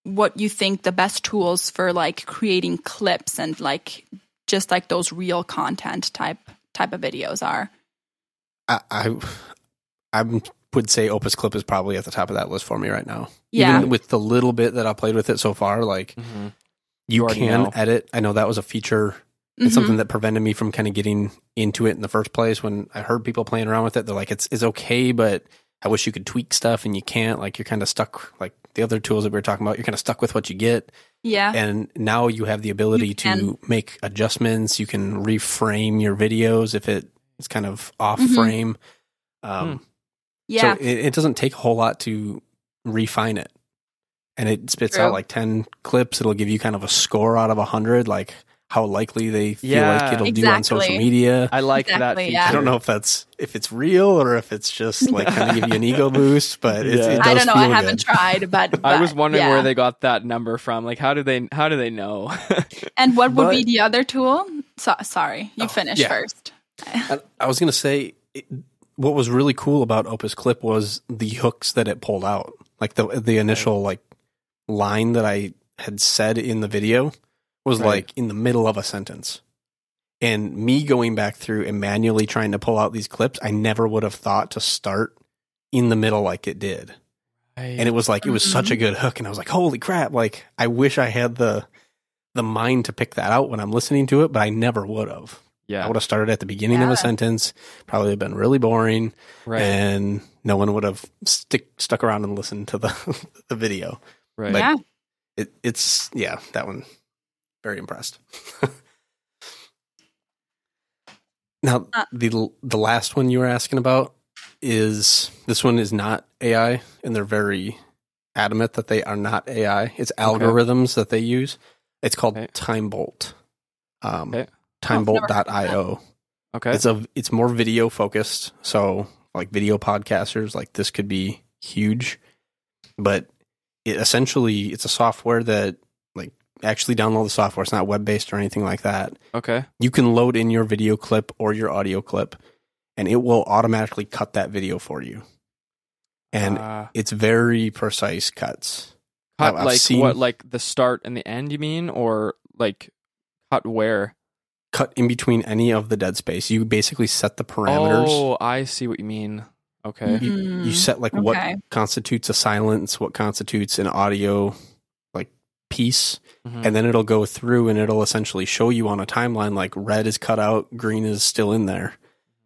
what you think the best tools for like creating clips and like just like those real content type type of videos are. I, I I would say Opus Clip is probably at the top of that list for me right now. Yeah. Even with the little bit that I played with it so far, like Mhm. you already can know. edit. I know that was a feature It's Mhm. something that prevented me from kind of getting into it in the first place. When I heard people playing around with it, they're like, "It's it's okay, but I wish you could tweak stuff, and you can't. Like you're kind of stuck. Like the other tools that we were talking about, you're kind of stuck with what you get. Yeah. And now you have the ability to make adjustments. You can reframe your videos if it is kind of off Mhm. frame. Um, Yeah. So it, it doesn't take a whole lot to refine it. And it spits True. out like 10 clips. It'll give you kind of a score out of 100, like how likely they feel Yeah. like it'll do on social media. I like that Exactly, feature. yeah. I don't know if that's if it's real or if it's just like kind of give you an ego boost, but it's, Yeah. it does I don't know. I feel haven't good. tried, but, I was wondering yeah. where they got that number from. Like, how do they? How do they know? And what would But- be the other tool? So, sorry, you Oh, finish yeah. first. I, I was going to say it, what was really cool about Opus Clip was the hooks that it pulled out. Like the the initial like line that I had said in the video was Right. like in the middle of a sentence. And me going back through and manually trying to pull out these clips, I never would have thought to start in the middle like it did. And it was like it was such a mm-hmm. good hook and I was like, "Holy crap, like I wish I had the the mind to pick that out when I'm listening to it, but I never would have. Yeah. I would have started at the beginning of a sentence, probably have been really boring, right, and no one would have stick stuck around and listened to the the video. right. Like, yeah. It, it's yeah, that one. Very impressed. now Uh, the the last one you were asking about is this one is not AI, and they're very adamant that they are not AI. It's algorithms that they use. It's called Okay. TimeBolt. Um, Okay. Timebolt.io. okay, It's a it's more video focused, so like video podcasters, like this could be huge. But it essentially it's a software that actually download the software. It's not web based or anything like that. okay. You can load in your video clip or your audio clip, and it will automatically cut that video for you. And Uh, it's very precise cuts. cut I've- I've like seen- what? Like the start and the end? You mean, or like cut where? Cut in between any of the dead space. You basically set the parameters. Oh, I see what you mean. Okay, you, you set like what constitutes a silence, what constitutes an audio like piece, Mhm. and then it'll go through and it'll essentially show you on a timeline like red is cut out, green is still in there,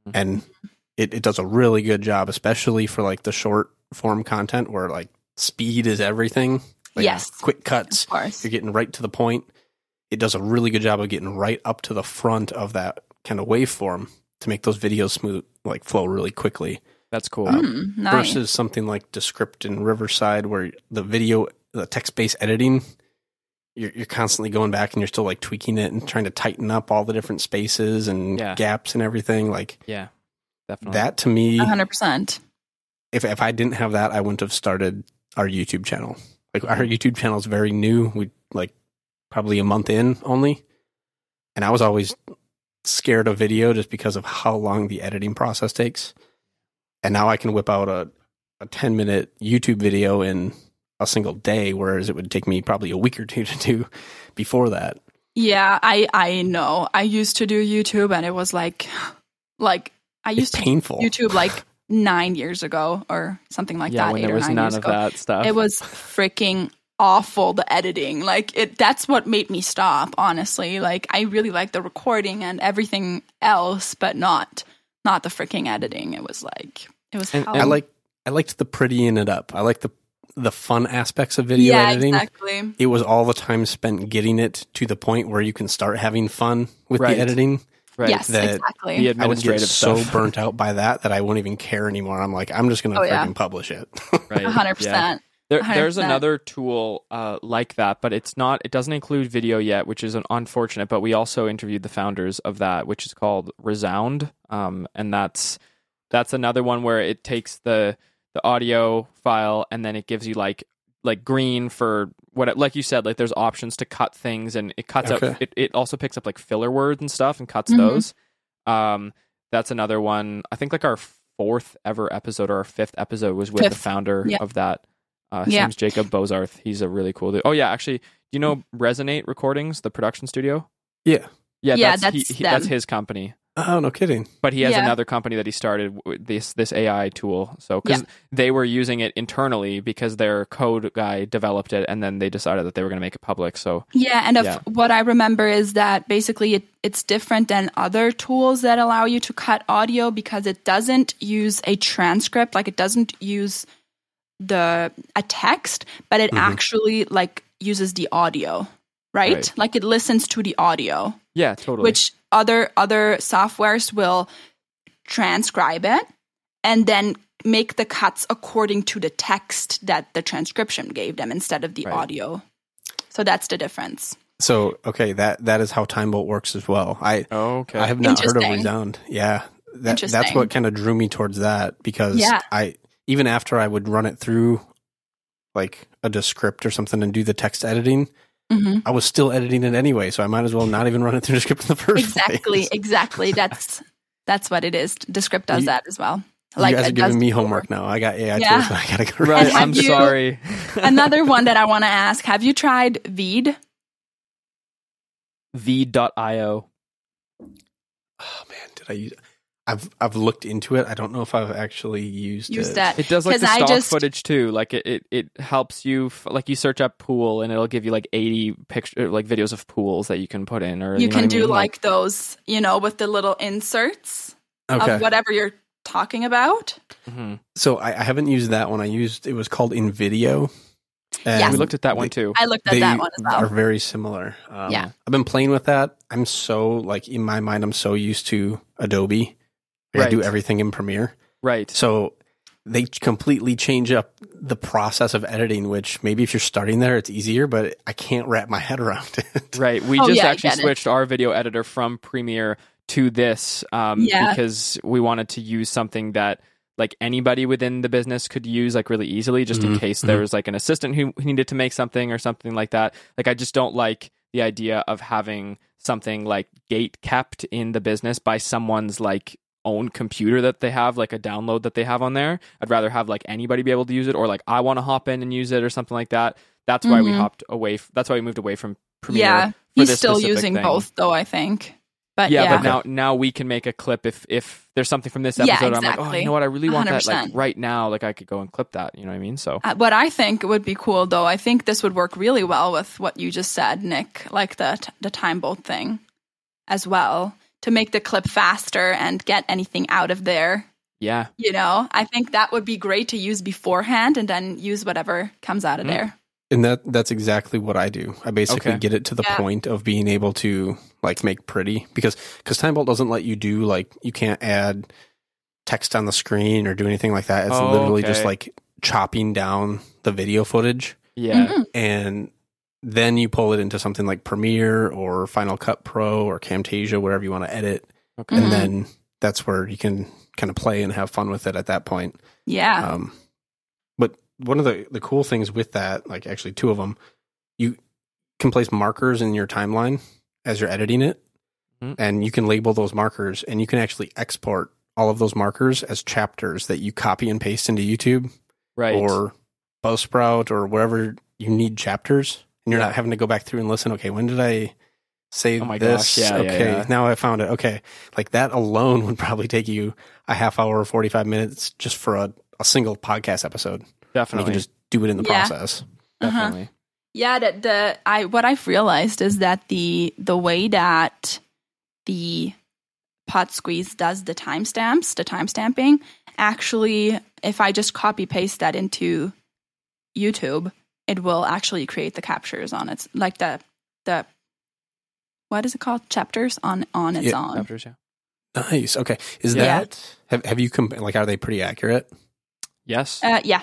Mhm. and it, it does a really good job, especially for like the short form content where like speed is everything. Like, Yes. quick cuts. Of course. You're getting right to the point. It does a really good job of getting right up to the front of that kind of waveform to make those videos smooth, like flow really quickly that's cool. um, Mm, nice. versus something like Descript and Riverside, where the video, the text based editing, you're, you're constantly going back and you're still like tweaking it and trying to tighten up all the different spaces and Yeah. gaps and everything. Like yeah, definitely. that to me, 100%. if if I didn't have that, I wouldn't have started our YouTube channel. Like our YouTube channel is very new. We like probably a month in only, and I was always scared of video just because of how long the editing process takes. And now I can whip out a a ten minute YouTube video in a single day, whereas it would take me probably a week or two to do before that. Yeah, I I know. I used to do YouTube, and it was like, like I It's used to painful. do YouTube like nine years ago or something like yeah, that. when eight there or was nine none years of ago. that stuff. It was freaking awful. The editing, like it. That's what made me stop. Honestly, like I really like the recording and everything else, but not not the freaking editing. It was like it was. And- hell. I like I liked the prettying it up. I like the the fun aspects of video yeah, editing. exactly. It was all the time spent getting it to the point where you can start having fun with Right. the editing. right. Yes, that- exactly. The I would get administrative so burnt out by that that I won't even care anymore. I'm like, I'm just gonna Oh, freaking yeah. publish it. right. A hundred yeah. percent. There, there's 100%. another tool uh, like that, but it's not. It doesn't include video yet, which is an unfortunate. But we also interviewed the founders of that, which is called Resound, um, and that's that's another one where it takes the the audio file and then it gives you like like green for what like you said like there's options to cut things and it cuts Okay. out it, it also picks up like filler words and stuff and cuts Mhm. those um that's another one i think like our fourth ever episode or our fifth episode was with the founder Yeah. of that uh his Yeah. name's jacob bozarth he's a really cool dude oh yeah actually you know resonate recordings the production studio yeah. yeah, Yeah, that's that's he- that's his company Oh no kidding. but he has Yeah. another company that he started with this this AI tool. So because Yeah. they were using it internally because their code guy developed it, and then they decided that they were going to make it public. So Yeah, and of Yeah. what I remember is that basically it, it's different than other tools that allow you to cut audio because it doesn't use a transcript, like it doesn't use the a text, but it Mhm. actually like uses the audio, right? Right. Like it listens to the audio, yeah, totally. which other other softwares will transcribe it and then make the cuts according to the text that the transcription gave them instead of the Right. audio. So that's the difference. So okay, that that is how TimeBolt works as well. I okay. I have not heard of Resound. Yeah, that that's what kind of drew me towards that because Yeah. I even after I would run it through like a Descript or something and do the text editing, hmm I was still editing it anyway. So I might as well not even run it through Descript in the first Exactly, place. exactly. exactly. That's that's what it is. Descript does You- that as well. you guys are giving me the homework now. I got AI Yeah. tools. I gotta go. right. I'm you- sorry. Another one that I want to ask: Have you tried Veed? Veed.io. Oh man, did I use? I've I've looked into it. I don't know if I've actually used Use it. that. It does like the I stock just- footage too. Like it, it, it helps you. F- like you search up pool, and it'll give you like 80 picture, like videos of pools that you can put in, or You know can what I do mean? like those, you know, with the little inserts Okay, of whatever you're talking about. Mhm. so I, I haven't used that one. I used it was called InVideo. And Yes. we looked at that one too. I looked at they that one as are very similar. Um, Yeah. I've been playing with that. I'm so like in my mind, I'm so used to Adobe. I Right. do everything in Premiere, Right. so they completely change up the process of editing. Which maybe if you're starting there, it's easier, but I can't wrap my head around it. Right. We Oh, just yeah, actually get it. switched our video editor from Premiere to this um, Yeah. because we wanted to use something that like anybody within the business could use like really easily just in Mhm, case mhm. there was like an assistant who who needed to make something or something like that. Like I just don't like the idea of having something like gate kept in the business by someone's like own computer that they have like a download that they have on there. I'd rather have like anybody be able to use it or like I want to hop in and use it or something like that. That's why we Mhm. hopped away. F- that's why we moved away from Premiere. Yeah, he's still using thing. both, though. I think, but yeah, yeah, but now now we can make a clip if if there's something from this Yeah, episode. I'm like, oh, exactly. you know what? I really want that like right now. Like I could go and clip that. You know what I mean? So Uh, what I think would be cool, though, I think this would work really well with what you just said, Nick, like the t- the TimeBolt thing, as well, to make the clip faster and get anything out of there. yeah, You know, I think that would be great to use beforehand and then use whatever comes out of Mhm. there. And that that's exactly what I do. I basically Okay. get it to the Yeah. point of being able to like make pretty because because Timebolt doesn't let you do like you can't add text on the screen or do anything like that. It's Oh, literally just like chopping down the video footage yeah, Mhm. and then you pull it into something like Premiere or Final Cut Pro or Camtasia wherever you want to edit okay, and then that's where you can kind of play and have fun with it at that point. Yeah. Um, but one of the, the cool things with that, like actually two of them, you can place markers in your timeline as you're editing it, Mhm. and you can label those markers, and you can actually export all of those markers as chapters that you copy and paste into YouTube right. or Buzzsprout or wherever you need chapters, and you're Yeah. not having to go back through and listen. Okay, when did I say Oh my this. gosh, yeah, yeah, okay, yeah. now I found it. Okay, like that alone would probably take you a half hour or forty five minutes just for a, a single podcast episode. And you can just do it in the Yeah. process. Uh-huh. Definitely. Yeah, the, the I what I've realized is that the the way that the Podsqueeze does the timestamps, the timestamping, actually, if I just copy paste that into YouTube, it will actually create the captures on its like the the what is it called chapters on on its Yeah, own. Chapters, yeah. Nice. Okay, is Yeah. that have have you comp- like are they pretty accurate? Yes. Uh, yeah,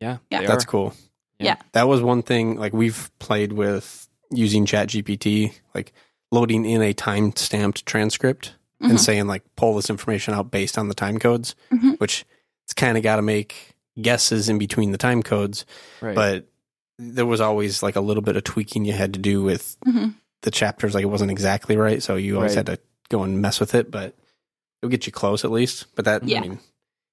yeah. yeah. That's are. cool. Yeah. That was one thing like we've played with using ChatGPT, like loading in a time stamped transcript Mhm. and saying like pull this information out based on the time codes, Mhm. which it's kind of got to make guesses in between the time codes, Right. but there was always like a little bit of tweaking you had to do with Mhm. the chapters. Like it wasn't exactly right, so you always Right. had to go and mess with it, but it'll get you close at least. But that, Yeah. I mean,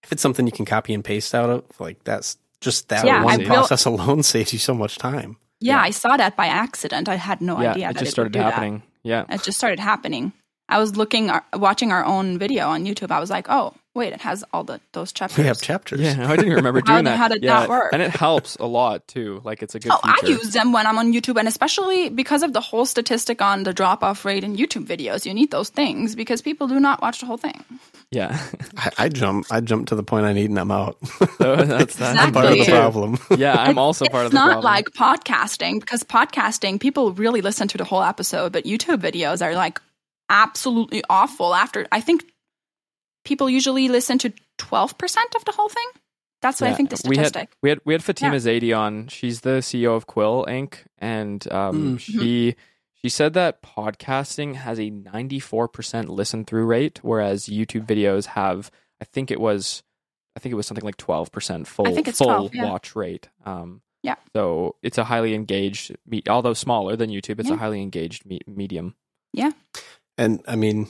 if it's something you can copy and paste out of, like that's just that Yeah, one I process alone saves you so much time. yeah, Yeah. I saw that by accident. I had no yeah, idea it that just it started would do that. happening. Yeah. it just started happening. I was looking, uh, watching our own video on YouTube. I was like, oh, wait, it has all the those chapters. We have chapters. Yeah, I didn't remember How doing the- that. how did yeah, that work? And it helps a lot too. Like it's a good Oh, I use them when I'm on YouTube, and especially because of the whole statistic on the drop off rate in YouTube videos. You need those things because people do not watch the whole thing. yeah. I, I jump. I jump to the point I need them out. So that's oh, that's I'm part of the problem. Yeah, I'm also part of the problem. It's the not problem. like podcasting because podcasting people really listen to the whole episode, but YouTube videos are like absolutely awful. After I think people usually listen to twelve percent of the whole thing. That's what I think the we had- statistic. We had we had Fatima Yeah. Zaidi on. She's the CEO of Quill Inc. and um, Mm. she she said that podcasting has a 94% listen through rate, whereas YouTube videos have I think it was I think it was something like 12% full I think it's full 12, yeah. watch rate. Um, Yeah. So it's a highly engaged, me- although smaller than YouTube, it's Yeah. a highly engaged me- medium. And I mean,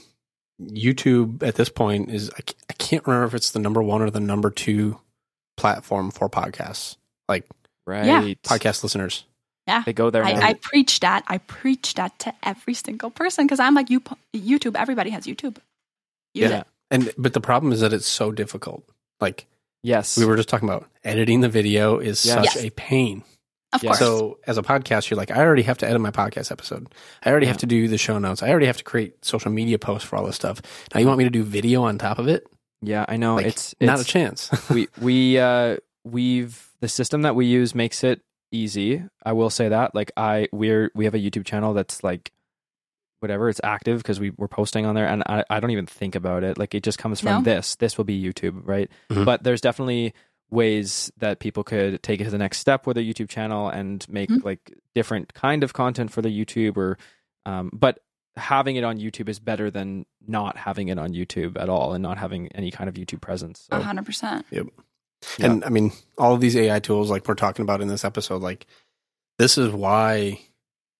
YouTube at this point is I I can't remember if it's the number one or the number two platform for podcasts, like Right. Yeah. podcast listeners. Yeah. They go there. I, I preach that. I preach that to every single person because I'm like, you YouTube. Everybody has YouTube. Use Yeah. it. And but the problem is that it's so difficult. Like yes. we were just talking about, editing the video is Yes. such Yes. a pain. Of Yeah. course. So as a podcast, you're like, I already have to edit my podcast episode. I already have to do the show notes. I already have to create social media posts for all this stuff. Now you want me to do video on top of it? yeah, I know. Like, it's, not a chance. we we uh we've the system that we use makes it easy. I will say that. Like I we're we have a YouTube channel that's like whatever it's active because we we're posting on there and I, I don't even think about it. Like it just comes from No? this. This will be YouTube, right? Mhm. But there's definitely ways that people could take it to the next step with their YouTube channel and make Mhm. like different kind of content for the YouTube or um but having it on YouTube is better than not having it on YouTube at all and not having any kind of YouTube presence. So A hundred percent. Yeah. And I mean, all of these AI tools, like we're talking about in this episode, like this is why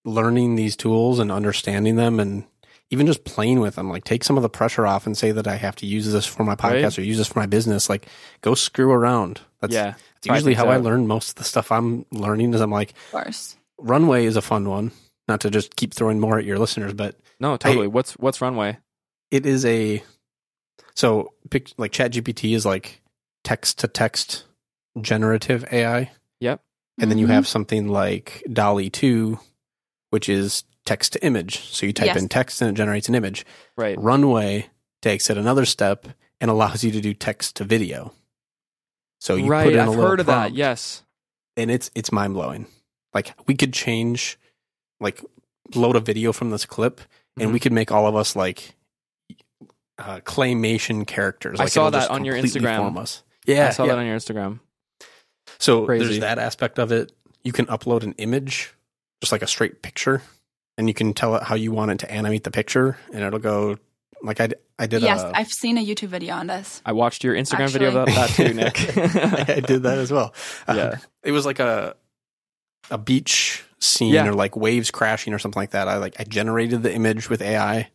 learning these tools and understanding them and even just playing with them, like take some of the pressure off and say that I have to use this for my podcast Right. or use this for my business. Like go screw around. That's, yeah. that's usually things how I learn most of the stuff I'm learning is I'm like, Of course. runway is a fun one. Not to just keep throwing more at your listeners, but No, totally. what's what's runway? it is a so pic, like ChatGPT is like text to text generative ai Yep. and then you have mm-hmm. something like DALL-E 2 which is text to image so you type Yes. in text and it generates an image Right. runway takes it another step and allows you to do text to video so you right. put in a I've little heard of that. prompt, Yes. and it's it's mind-blowing like we could change like load a video from this clip and Mhm. we could make all of us like uh, claymation characters. I saw that on your Instagram. Yeah, I saw yeah. that on your Instagram. So Crazy. there's that aspect of it. You can upload an image, just like a straight picture, and you can tell it how you want it to animate the picture, and it'll go like I, d- I did. Yes, a, I've seen a YouTube video on this. I watched your Instagram video about that too, Nick. I did that as well. Um, Yeah. it was like a a beach scene Yeah. or like waves crashing or something like that. I like I generated the image with AI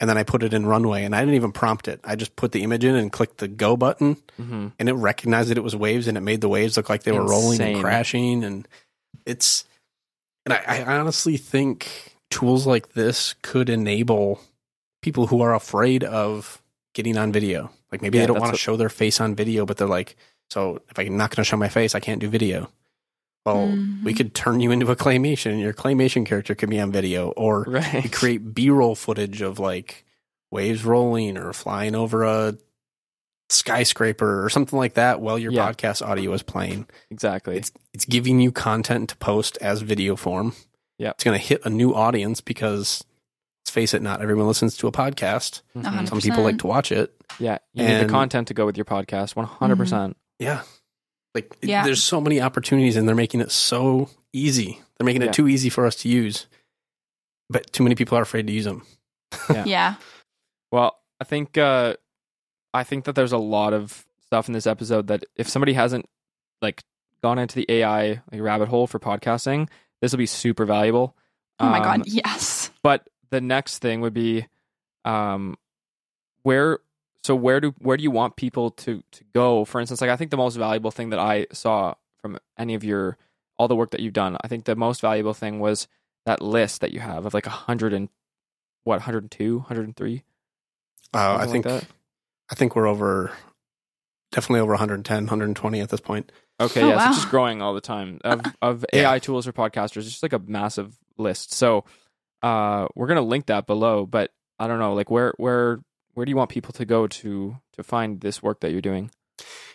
and then I put it in Runway and I didn't even prompt it. I just put the image in and clicked the go button hmm and it recognized that it was waves and it made the waves look like they were rolling and crashing and it's and I, I honestly think tools like this could enable people who are afraid of getting on video. Like maybe Yeah, they don't want to show their face on video, but they're like, so if I'm not going to show my face, I can't do video. Well, we Mhm. could turn you into a claymation, and your claymation character could be on video, or Right. we create B-roll footage of like waves rolling or flying over a skyscraper or something like that while your Yeah. podcast audio is playing. exactly. It's it's giving you content to post as video form. Yep. It's going to hit a new audience because let's face it, not everyone listens to a podcast. Mhm. Uh-huh. Some people like to watch it. Yeah, you need the content to go with your podcast. One hundred percent. Yeah. Like it- Yeah. there's so many opportunities and they're making it so easy. They're making Yeah. it too easy for us to use. But too many people are afraid to use them. Yeah. Well, I think uh, I think that there's a lot of stuff in this episode that if somebody hasn't like gone into the AI like rabbit hole for podcasting, this will be super valuable. Oh my Um, god, yes. But the next thing would be, um, where so where do where do you want people to to go? For instance, like I think the most valuable thing that I saw from any of your all the work that you've done, I think the most valuable thing was that list that you have of like a hundred and what 102 103 Uh, I think like that. I think we're over definitely over 110, 120 at this point. Okay, Oh, yeah, so it's just growing all the time of of Yeah. AI tools for podcasters. It's just like a massive list. So, uh, we're gonna link that below. But I don't know, like where where where do you want people to go to to find this work that you're doing?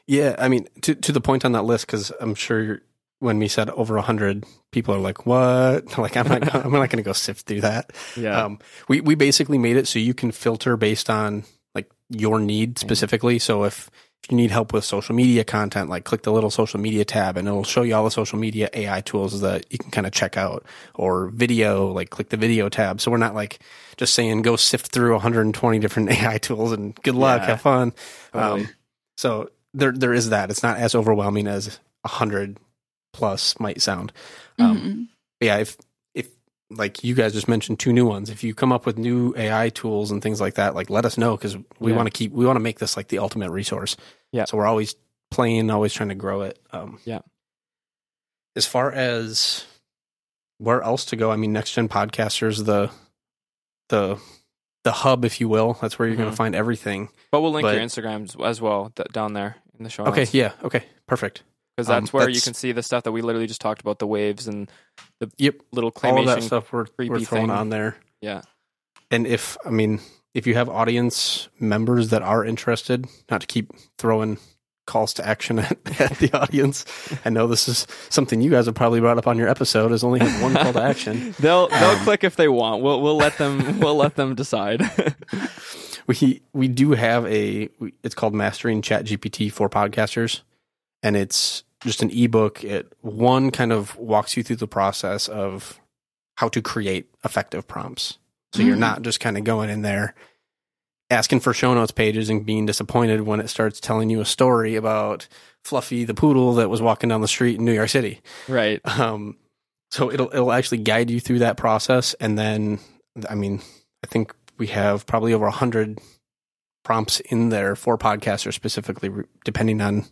Yeah, I mean, to to the point on that list, because I'm sure you're, when we said over hundred, people are like, "What?" Like, I'm not, I'm not going to go sift through that. Yeah, Um, we we basically made it so you can filter based on like your need specifically. So if if you need help with social media content, like click the little social media tab, and it'll show you all the social media AI tools that you can kind of check out. Or video, like click the video tab. So we're not like just saying go sift through 120 different AI tools and good luck, Yeah. have fun. Totally. Um, so there there is that. It's not as overwhelming as hundred plus might sound. Um, Mhm. but yeah, if like you guys just mentioned two new ones, if you come up with new AI tools and things like that, like let us know because we Yeah. want to keep we want to make this like the ultimate resource. Yeah. So we're always playing, always trying to grow it. Um, Yeah. As far as where else to go, I mean, next gen podcasters the the the hub, if you will. That's where you're going Mhm. to find everything. but we'll link but- your Instagrams as well d- down there in the show. Notes. Okay. Yeah. Okay. Perfect. Because um, that's where you can see the stuff that we literally just talked about the waves and the Yep. little All that stuff we're, we're throwing thing. on there. Yeah, And if I mean, if you have audience members that are interested, not to keep throwing calls to action at, at the audience. I know this is something you guys have probably brought up on your episode. Is only have one call to action. they'll they'll Um, click if they want. We'll we'll let them we'll let them decide. We we do have a. It's called Mastering ChatGPT for Podcasters, and it's just an ebook. It one kind of walks you through the process of how to create effective prompts. So you're Mhm. not just kind of going in there asking for show notes pages and being disappointed when it starts telling you a story about Fluffy the poodle that was walking down the street in New York City. right. Um, so it'll it'll actually guide you through that process, and then I mean, I think we have probably over a hundred prompts in there for podcasters specifically, depending on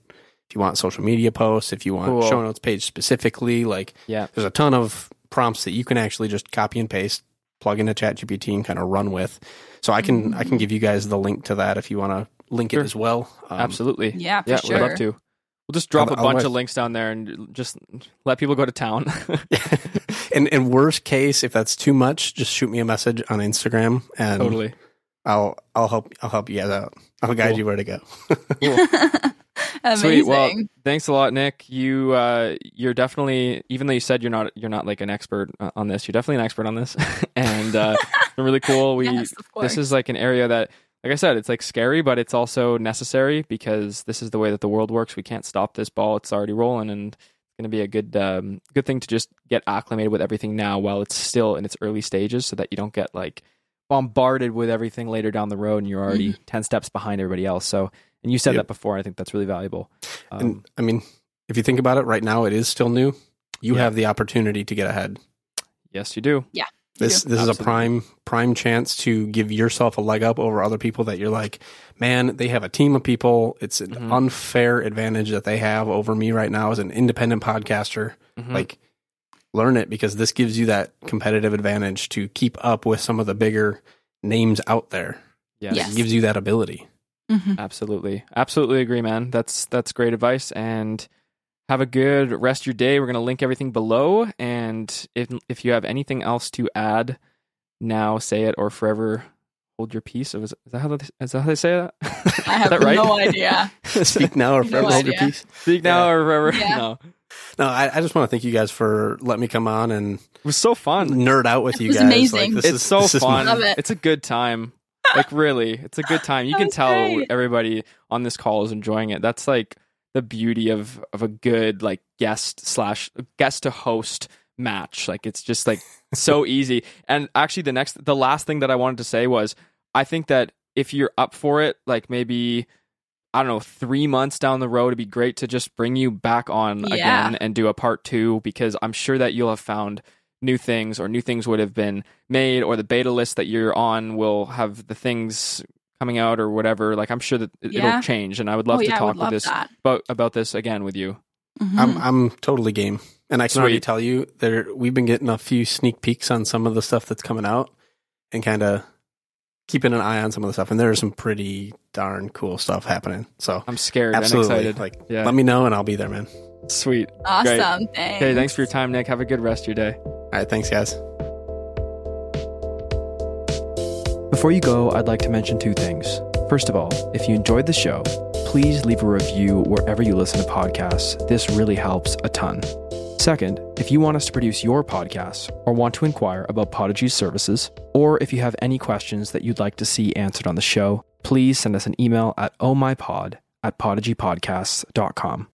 if you want social media posts, if you want Cool. show notes page specifically. Like, Yeah. there's a ton of prompts that you can actually just copy and paste, plug into ChatGPT, and kind of run with. So I can I can give you guys the link to that if you want to link Sure. it as well. Um, Absolutely. Yeah, for yeah, sure. we'd love to. We'll just drop I'll- a I'll bunch let- of links down there and just let people go to town. and in worst case, if that's too much, just shoot me a message on Instagram, and totally. I'll I'll help I'll help you guys out. I'll guide Cool. you where to go. Amazing. Sweet. Well, thanks a lot, Nick. You uh, you're definitely even though you said you're not you're not like an expert uh, on this, you're definitely an expert on this, and uh, it's been really cool. We yes, this is like an area that like i said it's like scary but it's also necessary because this is the way that the world works. We can't stop this ball. It's already rolling and it's going to be a good um, good thing to just get acclimated with everything now while it's still in its early stages so that you don't get like bombarded with everything later down the road and you're already 10 steps behind everybody else. So and you said Yep. that before i think that's really valuable um, and I mean, if you think about it, right now it is still new. You Yeah. have the opportunity to get ahead. yes you do Yeah. This do. this is a prime prime chance to give yourself a leg up over other people that you're like, man, they have a team of people. It's an Mhm. unfair advantage that they have over me right now as an independent podcaster. Mhm. Like learn it because this gives you that competitive advantage to keep up with some of the bigger names out there. Yes. Yes. It gives you that ability. Mhm. Absolutely. Absolutely agree, man. That's that's great advice and have a good rest of your day. We're going to link everything below and if if you have anything else to add, now say it or forever hold your peace. Is, is that how they, is that how they say that? I Is have that right? no idea. Speak now or No forever hold your idea. peace. Speak now Yeah. or forever. Yeah. No. No, I, I just want to thank you guys for letting me come on and It was so fun. nerd out with It you was guys. amazing. this it's is- so this is fun. Love it. It's a good time. Like really, it's a good time. You can tell great. everybody on this call is enjoying it. That's like the beauty of of a good like guest slash guest to host match. Like it's just like so easy. And actually, the next, the last thing that I wanted to say was, I think that if you're up for it, like maybe. I don't know, three months down the road, it'd be great to just bring you back on Yeah. again and do a part two because I'm sure that you'll have found new things or new things would have been made or the beta list that you're on will have the things coming out or whatever like i'm sure that it- Yeah. it'll change and i would love oh, to yeah, talk with love this that. about about this again with you Mhm. I'm I'm totally game, and I can already tell you there we've been getting a few sneak peeks on some of the stuff that's coming out, and kind of keeping an eye on some of the stuff. And there's some pretty darn cool stuff happening. So i'm scared absolutely, and excited like Yeah. let me know and I'll be there, man. Sweet awesome. Thanks. okay thanks for your time nick have a good rest of your day All right, thanks, guys. Before you go, I'd like to mention two things. First of all, if you enjoyed the show, please leave a review wherever you listen to podcasts. This really helps a ton. Second, if you want us to produce your podcasts or want to inquire about Podigy's services, or if you have any questions that you'd like to see answered on the show, please send us an email at ohmypod at podigypodcasts.com.